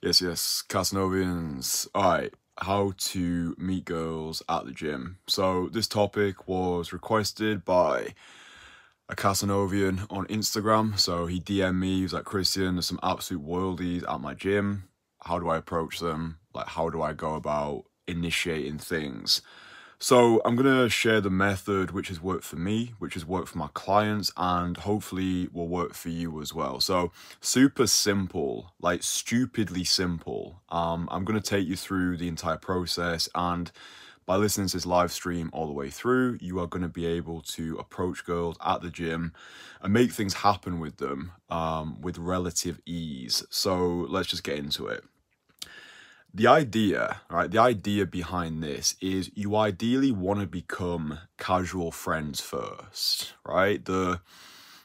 Yes, yes, Casanovians. Alright, how to meet girls at the gym. So, this topic was requested by a Casanovian on Instagram. So, he DM'd me, he was like, Christian, there's some absolute worldies at my gym. How do I approach them? Like, how do I go about initiating things? So I'm going to share the method which has worked for me, which has worked for my clients, and hopefully will work for you as well. So super simple, like stupidly simple. Um, I'm going to take you through the entire process and by listening to this live stream all the way through, you are going to be able to approach girls at the gym and make things happen with them um, with relative ease. So let's just get into it the idea, right? The idea behind this is you ideally want to become casual friends first, right? The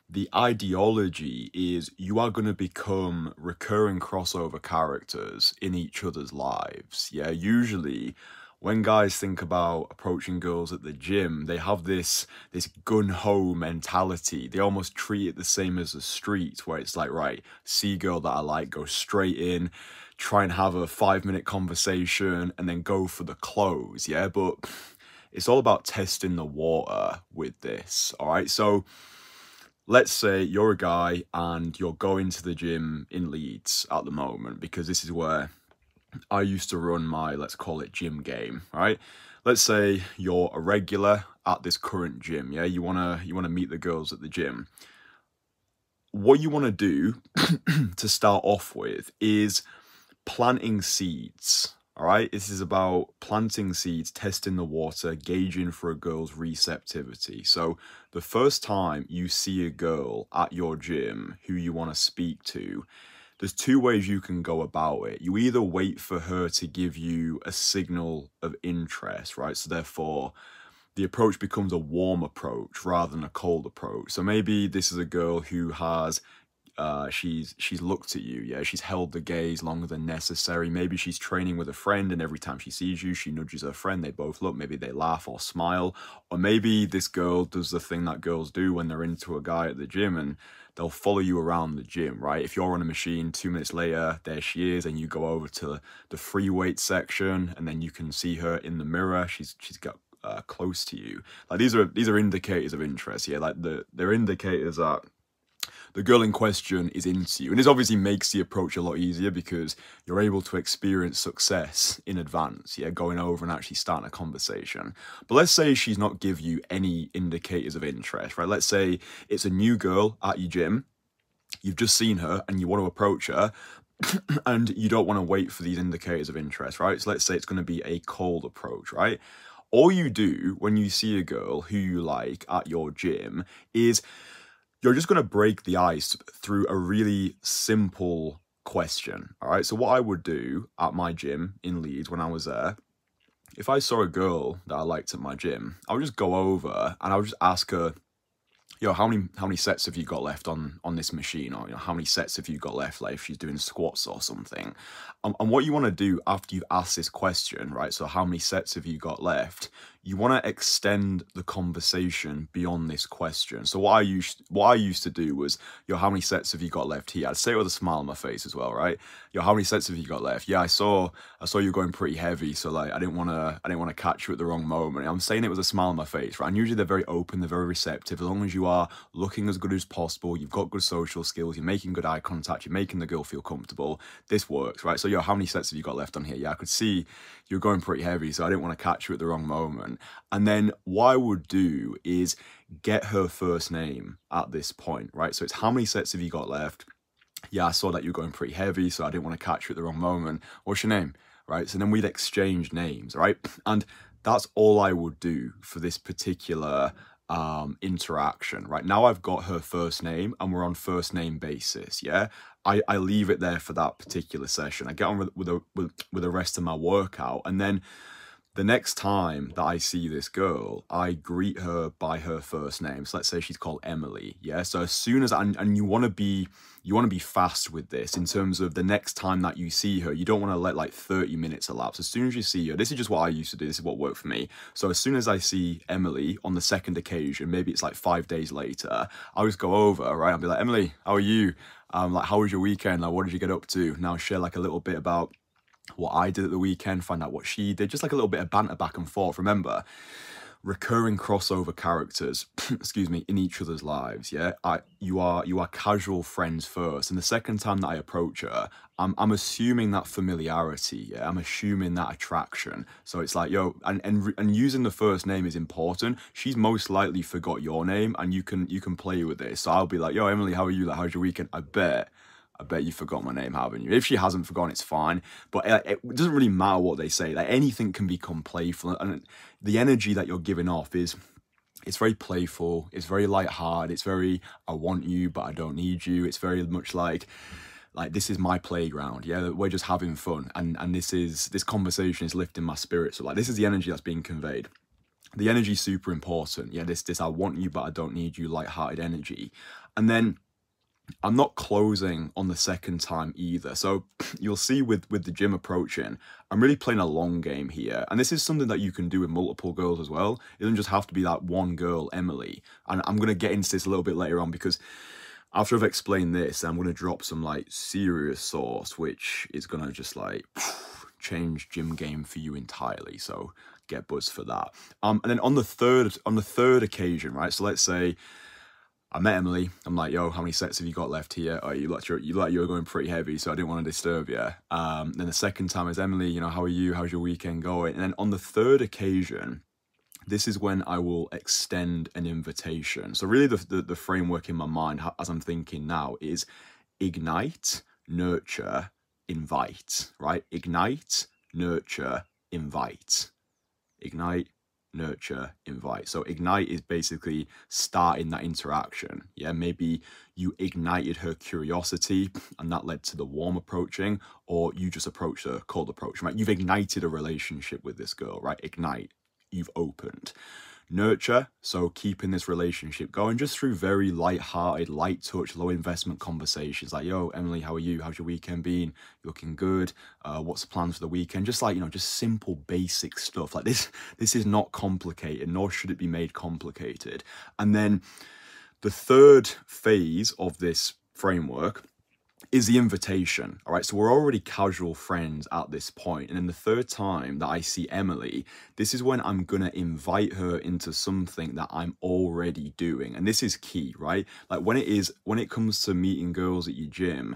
the ideology is you are going to become recurring crossover characters in each other's lives. Yeah, usually when guys think about approaching girls at the gym, they have this this gun ho mentality. They almost treat it the same as the street, where it's like, right, see girl that I like, go straight in, try and have a five minute conversation, and then go for the close. Yeah, but it's all about testing the water with this. All right, so let's say you're a guy and you're going to the gym in Leeds at the moment because this is where I used to run my, let's call it gym game, right? Let's say you're a regular at this current gym, yeah? You wanna you wanna meet the girls at the gym. What you wanna do to start off with is planting seeds. All right, this is about planting seeds, testing the water, gauging for a girl's receptivity. So, the first time you see a girl at your gym who you want to speak to, there's two ways you can go about it. You either wait for her to give you a signal of interest, right? So therefore, the approach becomes a warm approach rather than a cold approach. So maybe this is a girl who has uh, she's she's looked at you yeah? She's held the gaze longer than necessary. Maybe she's training with a friend and every time she sees you she nudges her friend. They both look maybe they laugh or smile. Or maybe this girl does the thing that girls do when they're into a guy at the gym and they'll follow you around the gym right? If you're on a machine two minutes later there she is and you go over to the free weight section and then you can see her in the mirror. She's she's got uh, close to you. Like these are these are indicators of interest yeah? Like the they're indicators that the girl in question is into you. And this obviously makes the approach a lot easier because you're able to experience success in advance, yeah, going over and actually starting a conversation. But let's say she's not give you any indicators of interest, right? Let's say it's a new girl at your gym, you've just seen her and you want to approach her, and you don't want to wait for these indicators of interest, right? So let's say it's going to be a cold approach, right? All you do when you see a girl who you like at your gym is you're just going to break the ice through a really simple question. All right. So, what I would do at my gym in Leeds when I was there, if I saw a girl that I liked at my gym, I would just go over and I would just ask her, know, how many how many sets have you got left on on this machine, or you know, how many sets have you got left? Like if she's doing squats or something. Um, and what you want to do after you've asked this question, right? So how many sets have you got left? You want to extend the conversation beyond this question. So what I used what I used to do was, yo, how many sets have you got left here? I'd say it with a smile on my face as well, right? Yo, how many sets have you got left? Yeah, I saw I saw you going pretty heavy, so like I didn't want to I didn't want to catch you at the wrong moment. I'm saying it with a smile on my face, right? And usually they're very open, they're very receptive. As long as you are looking as good as possible, you've got good social skills, you're making good eye contact, you're making the girl feel comfortable. This works, right? So yo, how many sets have you got left on here? Yeah, I could see you're going pretty heavy, so I didn't want to catch you at the wrong moment. And then what I would do is get her first name at this point, right? So it's how many sets have you got left? Yeah, I saw that you're going pretty heavy, so I didn't want to catch you at the wrong moment. What's your name? Right? So then we'd exchange names, right? And that's all I would do for this particular um, interaction, right? Now I've got her first name and we're on first name basis, yeah? I, I leave it there for that particular session. I get on with, with, with, with the rest of my workout and then the next time that I see this girl, I greet her by her first name. So let's say she's called Emily. Yeah. So as soon as and, and you want to be you want to be fast with this in terms of the next time that you see her, you don't want to let like 30 minutes elapse. As soon as you see her, this is just what I used to do. This is what worked for me. So as soon as I see Emily on the second occasion, maybe it's like five days later, I just go over, right? I'll be like, Emily, how are you? Um, like, how was your weekend? Like, what did you get up to? Now share like a little bit about what I did at the weekend, find out what she did, just like a little bit of banter back and forth. Remember, recurring crossover characters, excuse me, in each other's lives. Yeah, I you are you are casual friends first, and the second time that I approach her, I'm I'm assuming that familiarity. Yeah, I'm assuming that attraction. So it's like yo, and and and using the first name is important. She's most likely forgot your name, and you can you can play with this. So I'll be like, yo, Emily, how are you? Like, how's your weekend? I bet I bet you forgot my name, haven't you? If she hasn't forgotten, it's fine. But uh, it, doesn't really matter what they say. Like anything can become playful, and the energy that you're giving off is it's very playful. It's very light-hearted. It's very I want you, but I don't need you. It's very much like like this is my playground yeah we're just having fun and and this is this conversation is lifting my spirits so like this is the energy that's being conveyed the energy is super important yeah this this i want you but i don't need you light-hearted energy and then I'm not closing on the second time either. So you'll see with, with the gym approaching, I'm really playing a long game here. And this is something that you can do with multiple girls as well. It doesn't just have to be that one girl, Emily. And I'm going to get into this a little bit later on because after I've explained this, I'm going to drop some like serious sauce, which is going to just like change gym game for you entirely. So get buzzed for that. Um, and then on the third, on the third occasion, right? So let's say I met Emily. I'm like, yo, how many sets have you got left here? Oh, you like you're, like you were going pretty heavy, so I didn't want to disturb you. Um, then the second time is Emily. You know, how are you? How's your weekend going? And then on the third occasion, this is when I will extend an invitation. So really, the the, the framework in my mind as I'm thinking now is ignite, nurture, invite. Right? Ignite, nurture, invite. Ignite, nurture, invite. So ignite is basically starting that interaction. Yeah, maybe you ignited her curiosity and that led to the warm approaching, or you just approached a cold approach, right? You've ignited a relationship with this girl, right? Ignite, you've opened nurture. So keeping this relationship going just through very light-hearted, light touch, low investment conversations like, yo, Emily, how are you? How's your weekend been? looking good? Uh, what's the plans for the weekend? Just like, you know, just simple basic stuff. Like this, this is not complicated, nor should it be made complicated. And then the third phase of this framework is the invitation. All right, so we're already casual friends at this point, and then the third time that I see Emily, this is when I'm gonna invite her into something that I'm already doing, and this is key, right? Like when it is when it comes to meeting girls at your gym.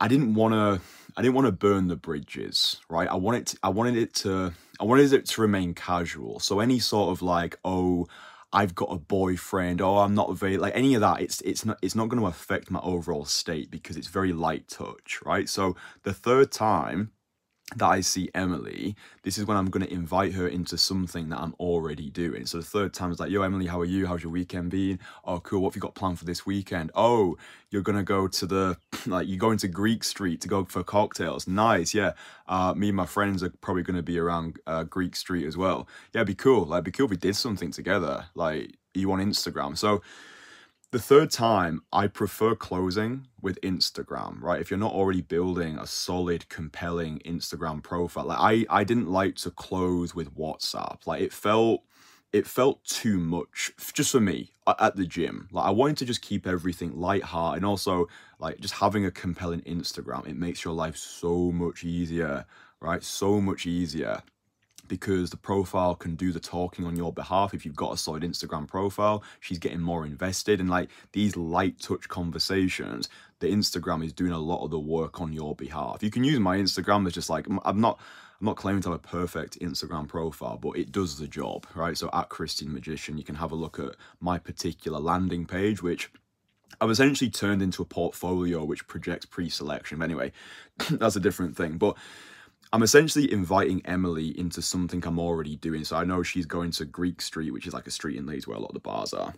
I didn't want to I didn't want to burn the bridges, right? I wanted to, I wanted it to I wanted it to remain casual. So any sort of like oh I've got a boyfriend, oh, I'm not very like any of that. It's it's not it's not going to affect my overall state because it's very light touch, right? So the third time that I see Emily, this is when I'm going to invite her into something that I'm already doing. So the third time is like, yo, Emily, how are you? How's your weekend been? Oh, cool. What have you got planned for this weekend? Oh, you're going to go to the, like, you're going to Greek Street to go for cocktails. Nice. Yeah. Uh, me and my friends are probably going to be around uh, Greek Street as well. Yeah, be cool. Like, be cool if we did something together. Like, you on Instagram. So, the third time, I prefer closing with Instagram, right? If you're not already building a solid, compelling Instagram profile, like I, I didn't like to close with WhatsApp. Like it felt, it felt too much just for me at the gym. Like I wanted to just keep everything light-hearted and also like just having a compelling Instagram. It makes your life so much easier, right? So much easier because the profile can do the talking on your behalf. If you've got a solid Instagram profile, she's getting more invested. And like these light touch conversations, the Instagram is doing a lot of the work on your behalf. You can use my Instagram. It's just like, I'm not. I'm not claiming to have a perfect Instagram profile, but it does the job, right? So at Christian Magician, you can have a look at my particular landing page, which I've essentially turned into a portfolio which projects pre-selection. Anyway, that's a different thing. But I'm essentially inviting Emily into something I'm already doing. So I know she's going to Greek Street, which is like a street in Leeds where a lot of the bars are.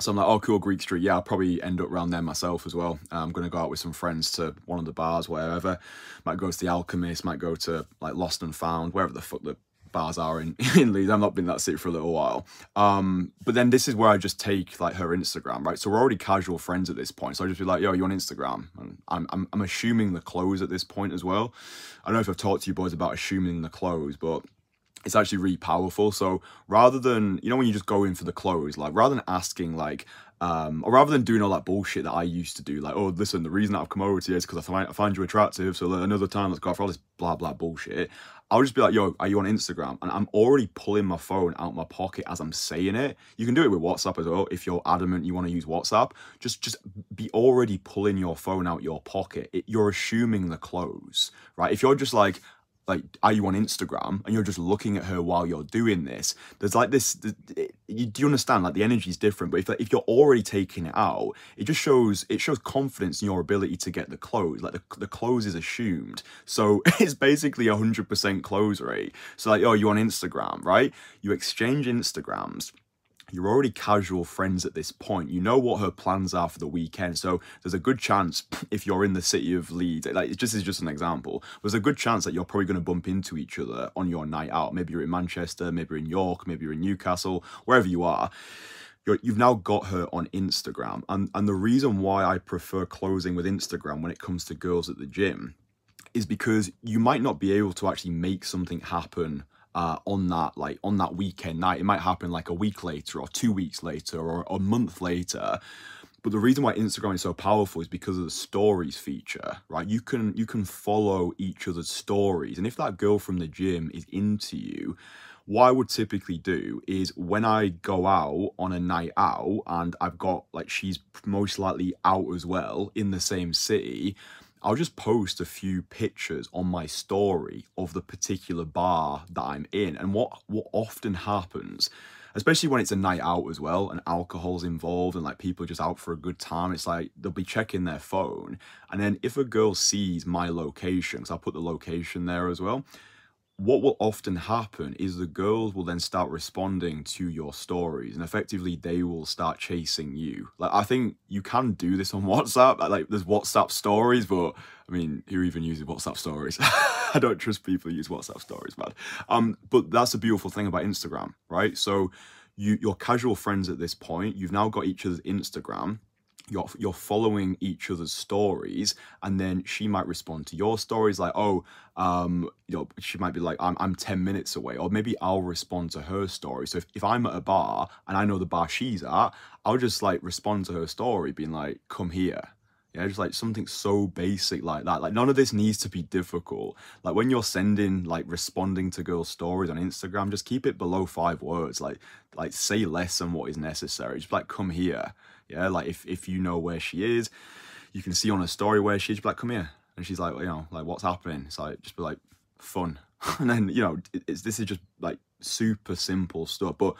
So I'm like, oh, cool, Greek Street. Yeah, I'll probably end up around there myself as well. Uh, I'm going to go out with some friends to one of the bars, wherever. Might go to the Alchemist, might go to like Lost and Found, wherever the fuck the bars are in, in Leeds. I've not been that city for a little while. Um, but then this is where I just take like her Instagram, right? So we're already casual friends at this point. So I just be like, yo, you on Instagram? And I'm, I'm, I'm assuming the close at this point as well. I don't know if I've talked to you boys about assuming the close, but it's actually really powerful. So rather than, you know, when you just go in for the close, like rather than asking like, um, or rather than doing all that bullshit that I used to do, like, oh, listen, the reason that I've come over to you is because I find, I find you attractive. So another time, let's go for all this blah, blah bullshit. I'll just be like, yo, are you on Instagram? And I'm already pulling my phone out my pocket as I'm saying it. You can do it with WhatsApp as well. If you're adamant you want to use WhatsApp, just just be already pulling your phone out your pocket. It, you're assuming the close, right? If you're just like, like are you on instagram? And you're just looking at her while you're doing this. There's like this you do you understand? Like the energy is different. But if, if you're already taking it out it just shows it shows confidence in your ability to get the close like the, the close is assumed. So it's basically a 100% close rate. So like oh you're on instagram right? You exchange instagrams you're already casual friends at this point. You know what her plans are for the weekend. So there's a good chance if you're in the city of Leeds, like it just is just an example. There's a good chance that you're probably going to bump into each other on your night out. Maybe you're in Manchester, maybe you're in York, maybe you're in Newcastle, wherever you are. you have now got her on Instagram. And, and the reason why I prefer closing with Instagram when it comes to girls at the gym is because you might not be able to actually make something happen uh, on that like on that weekend night. It might happen like a week later or two weeks later or a month later. But the reason why Instagram is so powerful is because of the stories feature, right? You can you can follow each other's stories, and if that girl from the gym is into you, what I would typically do is when I go out on a night out and I've got like she's most likely out as well in the same city, I'll just post a few pictures on my story of the particular bar that I'm in. And what what often happens, especially when it's a night out as well, and alcohol's involved, and like people are just out for a good time, it's like they'll be checking their phone, and then if a girl sees my location, because I put the location there as well, what will often happen is the girls will then start responding to your stories and effectively they will start chasing you. Like i think you can do this on whatsapp like there's whatsapp stories but i mean who even uses whatsapp stories? I don't trust people who use whatsapp stories man. Um but that's the beautiful thing about instagram right? So you you're casual friends at this point you've now got each other's instagram you're you're following each other's stories and then she might respond to your stories like oh um you know she might be like i'm, I'm 10 minutes away or maybe i'll respond to her story so if, if i'm at a bar and i know the bar she's at i'll just like respond to her story being like come here yeah, just like something so basic like that. Like none of this needs to be difficult. Like when you're sending like responding to girls' stories on Instagram, just keep it below five words. Like like say less than what is necessary. Just like come here. Yeah, like if if you know where she is, you can see on her story where she is. Like come here, and she's like, you know, like what's happening? It's like just be like fun, and then you know, it's this is just like super simple stuff, but.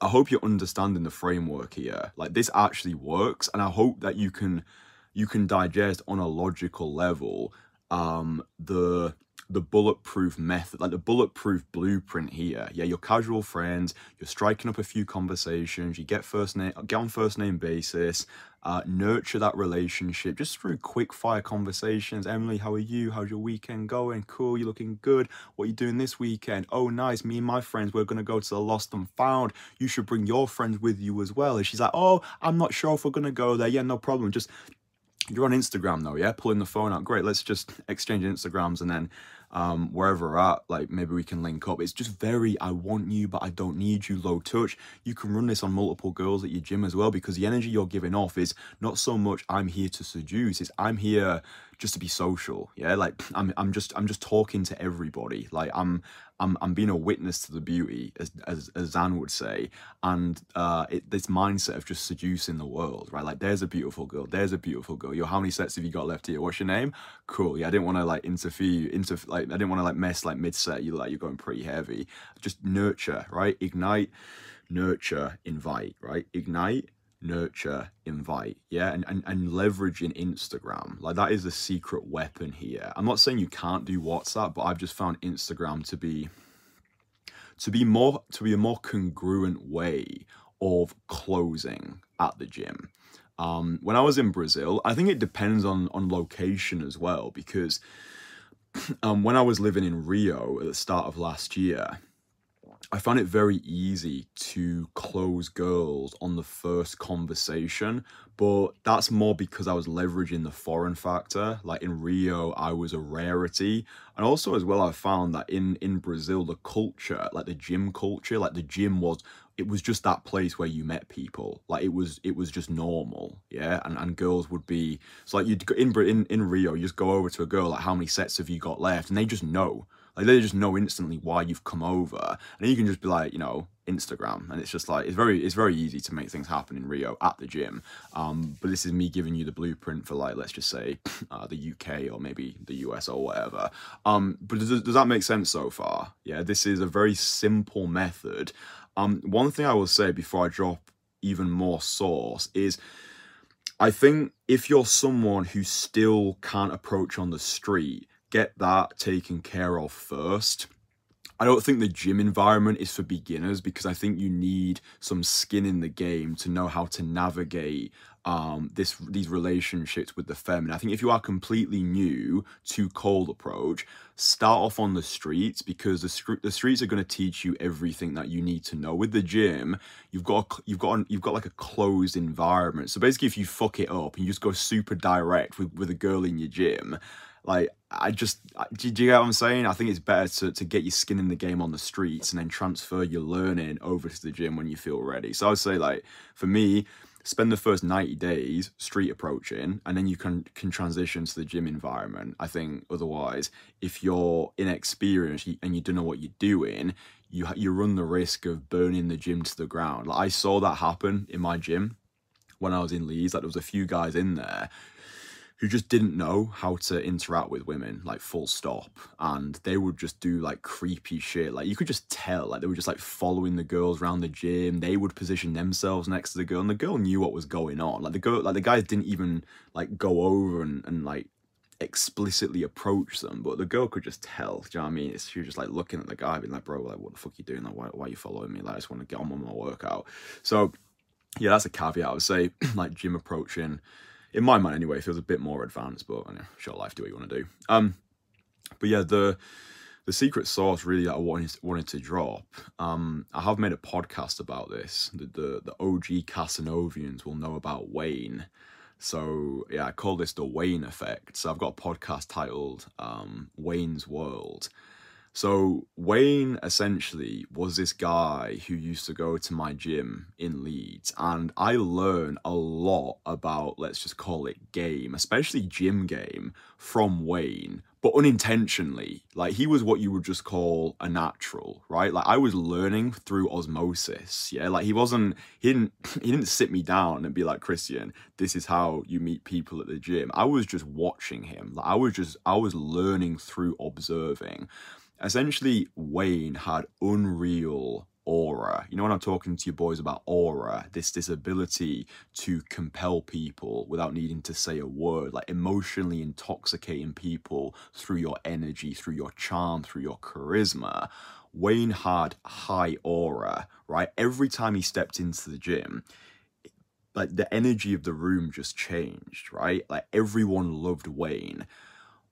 I hope you're understanding the framework here. Like this actually works, and I hope that you can you can digest on a logical level um, the the bulletproof method, like the bulletproof blueprint here. Yeah, your casual friends, you're striking up a few conversations, you get first name, get on first name basis, uh, nurture that relationship just through quick fire conversations. Emily, how are you? How's your weekend going? Cool, you're looking good. What are you doing this weekend? Oh, nice. Me and my friends, we're gonna go to the Lost and Found. You should bring your friends with you as well. And she's like, Oh, I'm not sure if we're gonna go there. Yeah, no problem. Just you're on Instagram though, yeah? Pulling the phone out. Great, let's just exchange Instagrams and then um, wherever we're at, like maybe we can link up. It's just very, I want you, but I don't need you, low touch. You can run this on multiple girls at your gym as well because the energy you're giving off is not so much I'm here to seduce, it's I'm here just to be social. Yeah, like I'm, I'm just, I'm just talking to everybody. Like I'm, I'm, I'm being a witness to the beauty, as as, as Zan would say, and uh, it, this mindset of just seducing the world, right? Like, there's a beautiful girl, there's a beautiful girl. Yo, how many sets have you got left here? What's your name? Cool. Yeah, I didn't want to like interfere, you into like I didn't want to like mess like mid set. You like you're going pretty heavy. Just nurture, right? Ignite, nurture, invite, right? Ignite, nurture, invite, yeah, and, and and leveraging Instagram. Like that is a secret weapon here. I'm not saying you can't do WhatsApp, but I've just found Instagram to be to be more to be a more congruent way of closing at the gym. Um, when I was in Brazil, I think it depends on on location as well because um, when I was living in Rio at the start of last year, I found it very easy to close girls on the first conversation, but that's more because I was leveraging the foreign factor. Like in Rio, I was a rarity. And also as well, I found that in, in Brazil, the culture, like the gym culture, like the gym was it was just that place where you met people. Like it was it was just normal. Yeah? And, and girls would be so like you'd go in, in in rio you just go over to a girl like how many sets have you got left? And they just know like they just know instantly why you've come over, and you can just be like, you know, Instagram, and it's just like it's very it's very easy to make things happen in Rio at the gym. Um, but this is me giving you the blueprint for like let's just say uh, the UK or maybe the US or whatever. Um, but does, does that make sense so far? Yeah, this is a very simple method. Um, one thing I will say before I drop even more sauce is. I think if you're someone who still can't approach on the street, get that taken care of first. I don't think the gym environment is for beginners because I think you need some skin in the game to know how to navigate um, this these relationships with the feminine. I think if you are completely new to cold approach, start off on the streets because the the streets are going to teach you everything that you need to know. With the gym, you've got you've got you've got like a closed environment. So basically, if you fuck it up and you just go super direct with with a girl in your gym like, I just, do, you get what I'm saying? I think it's better to, to get your skin in the game on the streets and then transfer your learning over to the gym when you feel ready. So I would say, like, for me, spend the first 90 days street approaching and then you can can transition to the gym environment. I think otherwise if you're inexperienced and you don't know what you're doing you you run the risk of burning the gym to the ground. Like i saw that happen in my gym when i was in leeds. Like there was a few guys in there who just didn't know how to interact with women, like full stop. And they would just do like creepy shit. Like you could just tell, like they were just like following the girls around the gym. They would position themselves next to the girl, and the girl knew what was going on. Like the girl, like the guys didn't even like go over and, and like explicitly approach them, but the girl could just tell. Do you know what I mean? It's, she was just like looking at the guy, being like, "Bro, like, what the fuck are you doing? Like, why, why are you following me? Like, I just want to get on with my workout." So, yeah, that's a caveat. I would say, like, gym approaching in my mind anyway, it feels a bit more advanced, but you know, short life, do what you want to do. Um, but yeah, the the secret sauce really that I wanted wanted to drop. Um, I have made a podcast about this. The the, the OG Casanovians will know about Wayne. So yeah, I call this the Wayne effect. So I've got a podcast titled um, Wayne's World, so Wayne essentially was this guy who used to go to my gym in Leeds, and I learned a lot about let's just call it game, especially gym game, from Wayne, but unintentionally. Like he was what you would just call a natural, right? Like I was learning through osmosis. Yeah, like he wasn't he didn't he didn't sit me down and be like Christian, this is how you meet people at the gym. I was just watching him. Like I was just I was learning through observing essentially Wayne had unreal aura. You know when I'm talking to you boys about aura, this this ability to compel people without needing to say a word, like emotionally intoxicating people through your energy, through your charm, through your charisma. Wayne had high aura, right? Every time he stepped into the gym, like the energy of the room just changed, right? Like everyone loved Wayne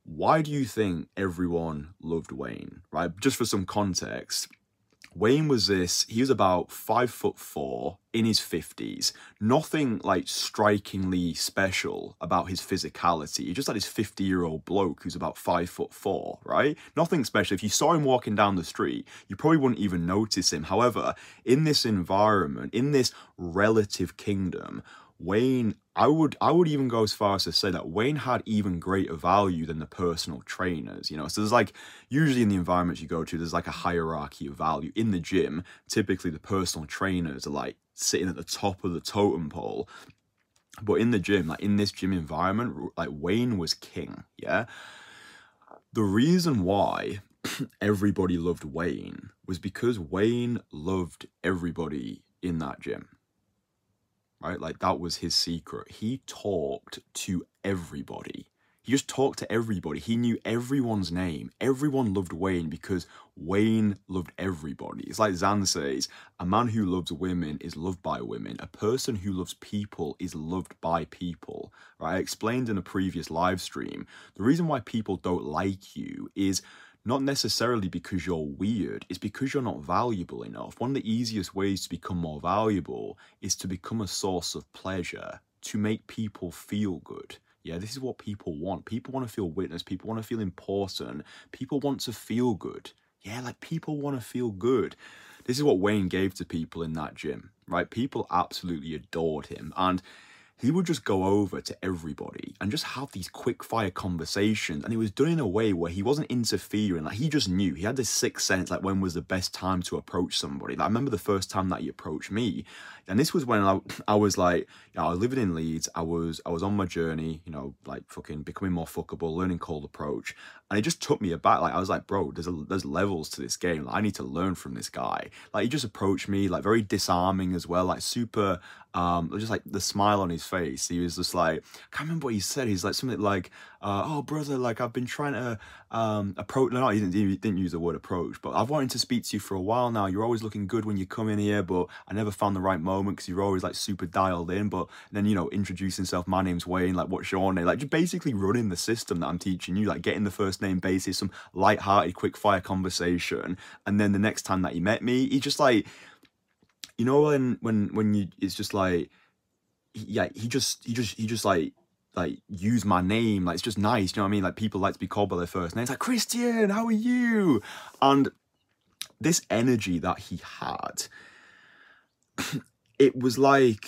why do you think everyone loved Wayne? Right, just for some context, Wayne was this, he was about five foot four in his 50s. Nothing like strikingly special about his physicality. He just had his 50 year old bloke who's about five foot four, right? Nothing special. If you saw him walking down the street, you probably wouldn't even notice him. However, in this environment, in this relative kingdom, Wayne, I would I would even go as far as to say that Wayne had even greater value than the personal trainers, you know. So there's like usually in the environments you go to, there's like a hierarchy of value. In the gym, typically the personal trainers are like sitting at the top of the totem pole. But in the gym, like in this gym environment, like Wayne was king, yeah. The reason why everybody loved Wayne was because Wayne loved everybody in that gym right? Like that was his secret. He talked to everybody. He just talked to everybody. He knew everyone's name. Everyone loved Wayne because Wayne loved everybody. It's like Zan says, a man who loves women is loved by women. A person who loves people is loved by people. Right? I explained in a previous live stream, the reason why people don't like you is not necessarily because you're weird, it's because you're not valuable enough. One of the easiest ways to become more valuable is to become a source of pleasure, to make people feel good. Yeah, this is what people want. People want to feel witnessed, people want to feel important, people want to feel good. Yeah, like people want to feel good. This is what Wayne gave to people in that gym, right? People absolutely adored him. And he would just go over to everybody and just have these quick fire conversations. And he was done in a way where he wasn't interfering. Like he just knew. He had this sixth sense, like when was the best time to approach somebody. Like, I remember the first time that he approached me. And this was when I, I was like, you know, I was living in Leeds. I was I was on my journey, you know, like fucking becoming more fuckable, learning cold approach. And it just took me aback. Like I was like, bro, there's a, there's levels to this game. Like, I need to learn from this guy. Like he just approached me, like very disarming as well, like super um, just like the smile on his face. He was just like, I can't remember what he said. He's like something like, uh, "Oh, brother, like I've been trying to um, approach." No, he didn't, he didn't use the word approach, but I've wanted to speak to you for a while now. You're always looking good when you come in here, but I never found the right moment because you're always like super dialed in. But then you know, introduce himself. My name's Wayne. Like, what's your name? Like, just basically running the system that I'm teaching you. Like, getting the first name basis, some light-hearted, quick fire conversation, and then the next time that he met me, he just like you know when when when you it's just like yeah he just he just he just like like use my name like it's just nice you know what i mean like people like to be called by their first name it's like christian how are you and this energy that he had it was like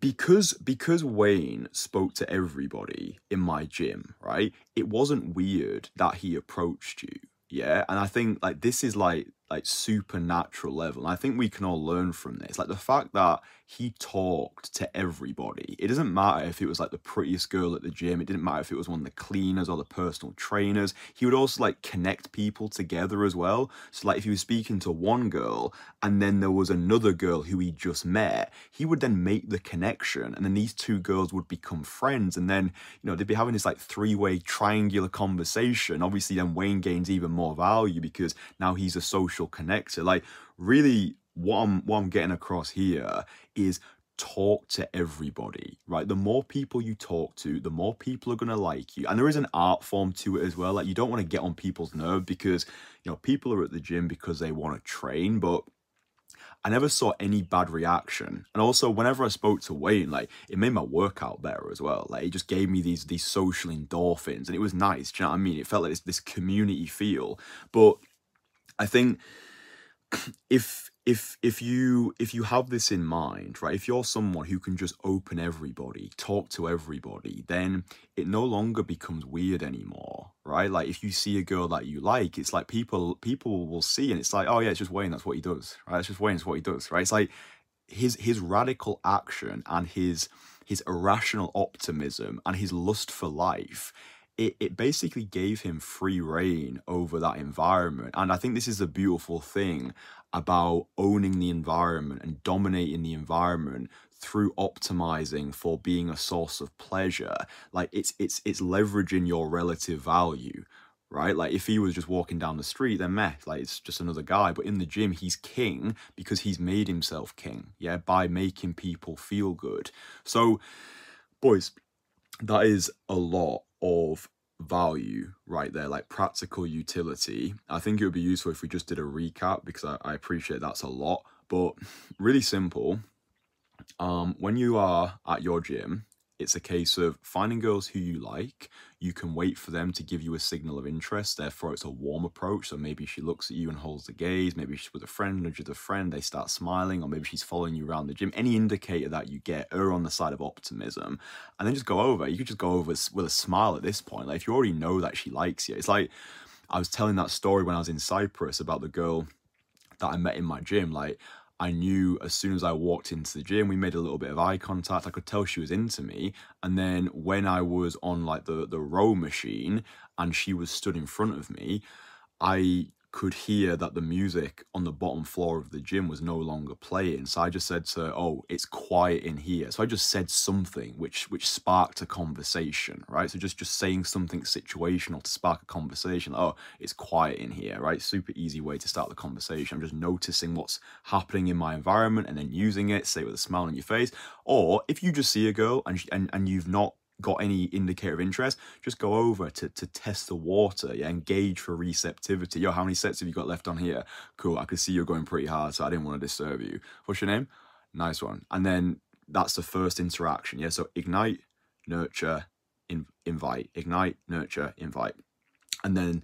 because because Wayne spoke to everybody in my gym, right? It wasn't weird that he approached you, yeah. And I think like this is like like supernatural level. And I think we can all learn from this. Like the fact that he talked to everybody. It doesn't matter if it was like the prettiest girl at the gym. It didn't matter if it was one of the cleaners or the personal trainers. He would also like connect people together as well. So like if he was speaking to one girl and then there was another girl who he just met, he would then make the connection and then these two girls would become friends and then, you know, they'd be having this like three-way triangular conversation. Obviously then Wayne gains even more value because now he's a social connector. Like really what I'm what I'm getting across here is talk to everybody, right? The more people you talk to, the more people are going to like you. And there is an art form to it as well. Like you don't want to get on people's nerve because, you know, people are at the gym because they want to train, but I never saw any bad reaction. And also whenever I spoke to Wayne, like it made my workout better as well. Like it just gave me these these social endorphins and it was nice. Do you know what I mean? It felt like this, this community feel. But I think if if if you if you have this in mind right if you're someone who can just open everybody talk to everybody then it no longer becomes weird anymore right? Like if you see a girl that you like it's like people people will see and it's like oh yeah it's just wayne that's what he does right? It's just wayne that's what he does right? It's like his his radical action and his his irrational optimism and his lust for life it, it basically gave him free rein over that environment. And I think this is a beautiful thing about owning the environment and dominating the environment through optimizing for being a source of pleasure. Like it's it's it's leveraging your relative value right? Like if he was just walking down the street then meh like it's just another guy. But in the gym he's king because he's made himself king yeah by making people feel good. So boys that is a lot of value right there, like practical utility. I think it would be useful if we just did a recap because I, I appreciate that's a lot, but really simple. Um, when you are at your gym, it's a case of finding girls who you like. You can wait for them to give you a signal of interest. Therefore, it's a warm approach. So maybe she looks at you and holds the gaze. Maybe she's with a friend, nudges a friend, they start smiling, or maybe she's following you around the gym. Any indicator that you get, err on the side of optimism, and then just go over. You could just go over with a smile at this point. Like if you already know that she likes you, it's like I was telling that story when I was in Cyprus about the girl that I met in my gym. Like I knew as soon as I walked into the gym, we made a little bit of eye contact. I could tell she was into me. And then when I was on like the the row machine and she was stood in front of me, I could hear that the music on the bottom floor of the gym was no longer playing. So I just said to her, "Oh, it's quiet in here." So I just said something which which sparked a conversation, right? So just just saying something situational to spark a conversation. Oh, it's quiet in here, right? Super easy way to start the conversation. I'm just noticing what's happening in my environment and then using it, say with a smile on your face. Or if you just see a girl and and, and you've not got any indicator of interest, just go over to, to test the water, yeah, engage for receptivity. Yo, how many sets have you got left on here? Cool, I could see you're going pretty hard, so I didn't want to disturb you. What's your name? Nice one. And then that's the first interaction, yeah? So ignite, nurture, in, invite. Ignite, nurture, invite. And then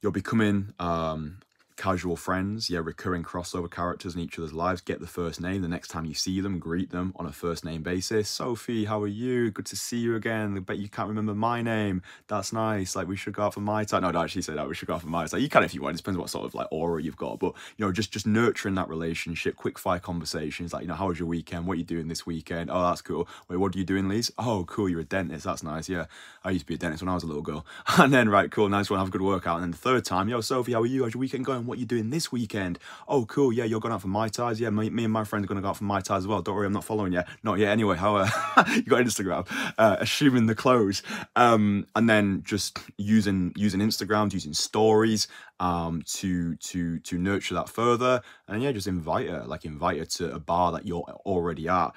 you're becoming um, casual friends, yeah, recurring crossover characters in each other's lives. Get the first name. The next time you see them, greet them on a first name basis. Sophie, how are you? Good to see you again. I bet you can't remember my name. That's nice. Like we should go out for my time. No, I don't actually say that. We should go out for my time. You can if you want. It depends what sort of like aura you've got. But you know, just just nurturing that relationship. Quick fire conversations. Like you know, how was your weekend? What are you doing this weekend? Oh, that's cool. Wait, what are you doing, Lise? Oh, cool. You're a dentist. That's nice. Yeah, I used to be a dentist when I was a little girl. And then right, cool, nice one. Have a good workout. And then the third time, yo, Sophie, how are you? How's your weekend going? What you're you doing this weekend. Oh, cool. Yeah, you're going out for Mai Tais. Yeah, me, me and my friends are going to go out for Mai Tais as well. Don't worry, I'm not following you. Not yet. Anyway, how uh, you got Instagram? Uh, assuming the close, um, and then just using using Instagrams, using stories um, to to to nurture that further, and yeah, just invite her, like invite her to a bar that you're already at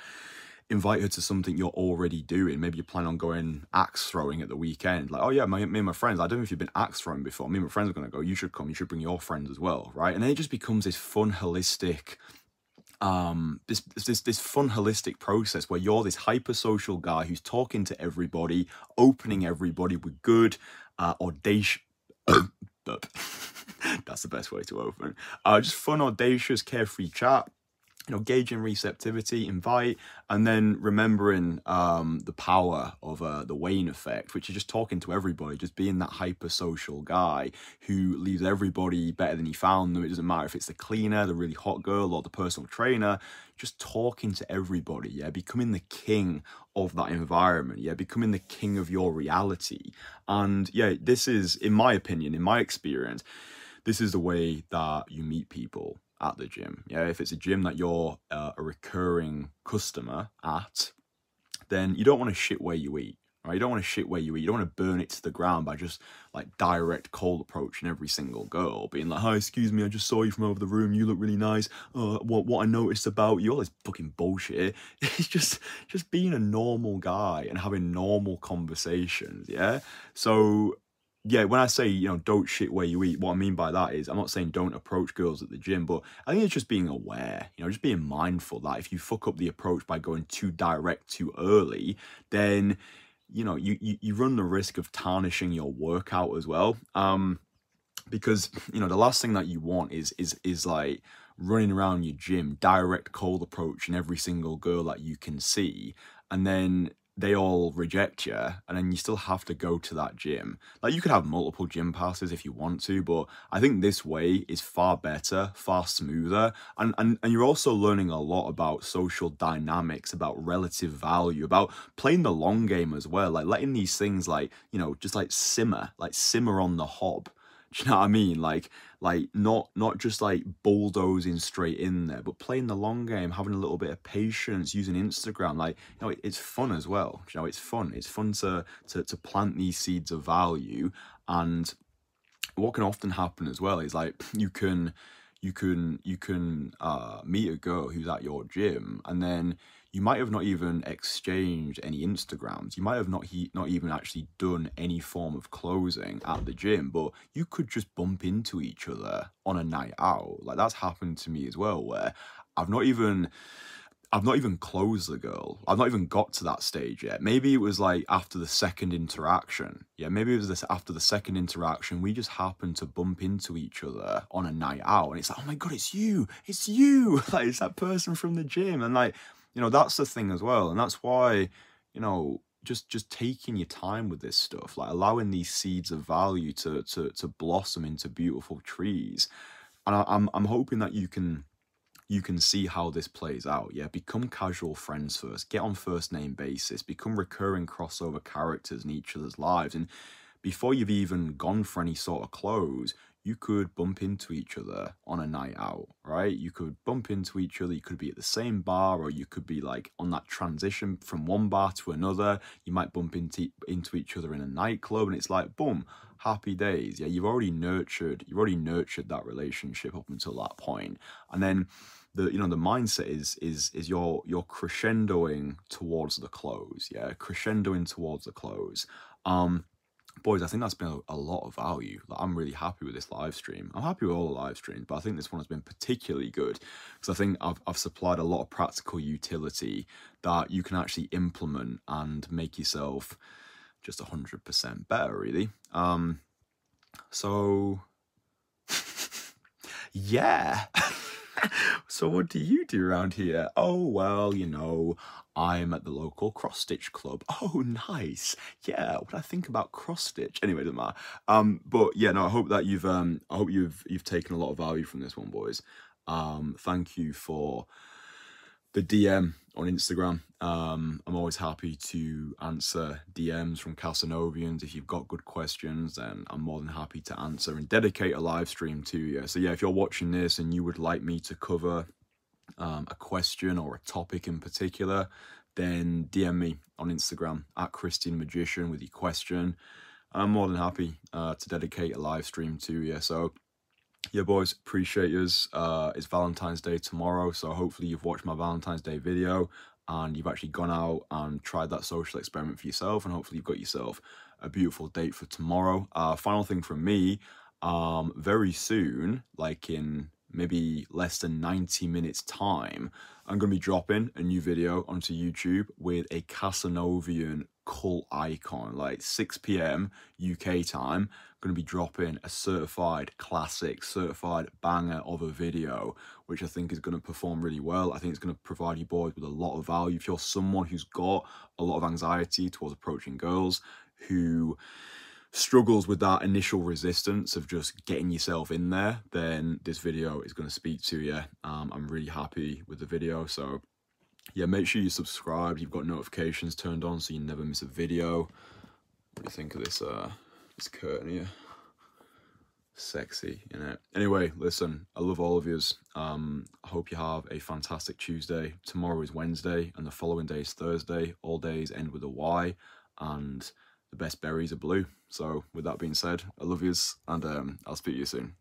invite her to something you're already doing. Maybe you plan on going axe throwing at the weekend. Like, oh yeah, my, me and my friends, I don't know if you've been axe throwing before. Me and my friends are going to go. You should come. You should bring your friends as well, right? And then it just becomes this fun, holistic, um this this this fun holistic process where you're this hyper social guy who's talking to everybody opening everybody with good uh audacious that's the best way to open uh just fun audacious carefree chat you know, gauging receptivity, invite, and then remembering um, the power of uh, the Wayne effect, which is just talking to everybody, just being that hyper social guy who leaves everybody better than he found them. It doesn't matter if it's the cleaner, the really hot girl, or the personal trainer, just talking to everybody, yeah, becoming the king of that environment, yeah, becoming the king of your reality. And yeah, this is, in my opinion, in my experience, this is the way that you meet people at the gym. Yeah, if it's a gym that you're uh, a recurring customer at, then you don't want to shit where you eat. Right? You don't want to shit where you eat. You don't want to burn it to the ground by just like direct cold approach approaching every single girl, being like, "Hi, excuse me, I just saw you from over the room. You look really nice. Uh, what what I noticed about you, all this fucking bullshit. It's just just being a normal guy and having normal conversations. Yeah. So yeah, when I say, you know, don't shit where you eat, what I mean by that is I'm not saying don't approach girls at the gym, but I think it's just being aware, you know, just being mindful that if you fuck up the approach by going too direct too early, then, you know, you, you, you run the risk of tarnishing your workout as well. Um, because, you know, the last thing that you want is, is, is like, running around your gym, direct cold approach in every single girl that you can see, and then they all reject you and then you still have to go to that gym like you could have multiple gym passes if you want to but i think this way is far better far smoother and and, and you're also learning a lot about social dynamics about relative value about playing the long game as well like letting these things like you know just like simmer like simmer on the hob do you know what I mean? Like, like not not just like bulldozing straight in there, but playing the long game, having a little bit of patience, using Instagram. Like, you know, it, it's fun as well. You know, it's fun. It's fun to to to plant these seeds of value. And what can often happen as well is like you can you can you can uh, meet a girl who's at your gym, and then you might have not even exchanged any Instagrams. You might have not he, not even actually done any form of closing at the gym, but you could just bump into each other on a night out. Like that's happened to me as well, where I've not even I've not even closed the girl. I've not even got to that stage yet. Maybe it was like after the second interaction. Yeah, maybe it was this after the second interaction. We just happened to bump into each other on a night out, and it's like, oh my god, it's you, it's you, like it's that person from the gym, and like you know that's the thing as well and that's why you know just just taking your time with this stuff like allowing these seeds of value to to to blossom into beautiful trees and I, i'm i'm hoping that you can you can see how this plays out yeah? Become casual friends first get on first name basis become recurring crossover characters in each other's lives and before you've even gone for any sort of close, you could bump into each other on a night out, right? You could bump into each other. You could be at the same bar, or you could be like on that transition from one bar to another. You might bump into into each other in a nightclub, and it's like, boom, happy days. Yeah, you've already nurtured, you've already nurtured that relationship up until that point, and then the you know the mindset is is is you're you're crescendoing towards the close. Yeah, crescendoing towards the close. Um, boys, I think that's been a, a lot of value. Like, I'm really happy with this live stream. I'm happy with all the live streams, but I think this one has been particularly good because I think I've, I've supplied a lot of practical utility that you can actually implement and make yourself just 100% better, really. Um, so, yeah. so what do you do around here? Oh, well, you know, I'm at the local cross stitch club. Oh, nice. Yeah, what I think about cross stitch. Anyway, doesn't matter. Um, but yeah, no, I hope that you've um I hope you've you've taken a lot of value from this one, boys. Um, thank you for the DM on Instagram. Um, I'm always happy to answer DMs from Casanovians. If you've got good questions, then I'm more than happy to answer and dedicate a live stream to you. So yeah, if you're watching this and you would like me to cover um, a question or a topic in particular, then DM me on Instagram at Christian Magician with your question. I'm more than happy uh, to dedicate a live stream to you. So, yeah, boys, appreciate yours. Uh, it's Valentine's Day tomorrow, so hopefully you've watched my Valentine's Day video and you've actually gone out and tried that social experiment for yourself, and hopefully you've got yourself a beautiful date for tomorrow. Uh, final thing from me, um, very soon, like in maybe less than 90 minutes time, I'm going to be dropping a new video onto YouTube with a Casanovian cult icon, like 6 p.m. UK time. I'm going to be dropping a certified classic, certified banger of a video, which I think is going to perform really well. I think it's going to provide you boys with a lot of value. If you're someone who's got a lot of anxiety towards approaching girls, who struggles with that initial resistance of just getting yourself in there, then this video is going to speak to you. Um, I'm really happy with the video. So yeah, make sure you subscribe. You've got notifications turned on so you never miss a video. What do you think of this, uh, this curtain here? Sexy, you know. Anyway, listen, I love all of yous. Um, I hope you have a fantastic Tuesday. Tomorrow is Wednesday and the following day is Thursday. All days end with a Y and the best berries are blue. So with that being said, I love yous and um, I'll speak to you soon.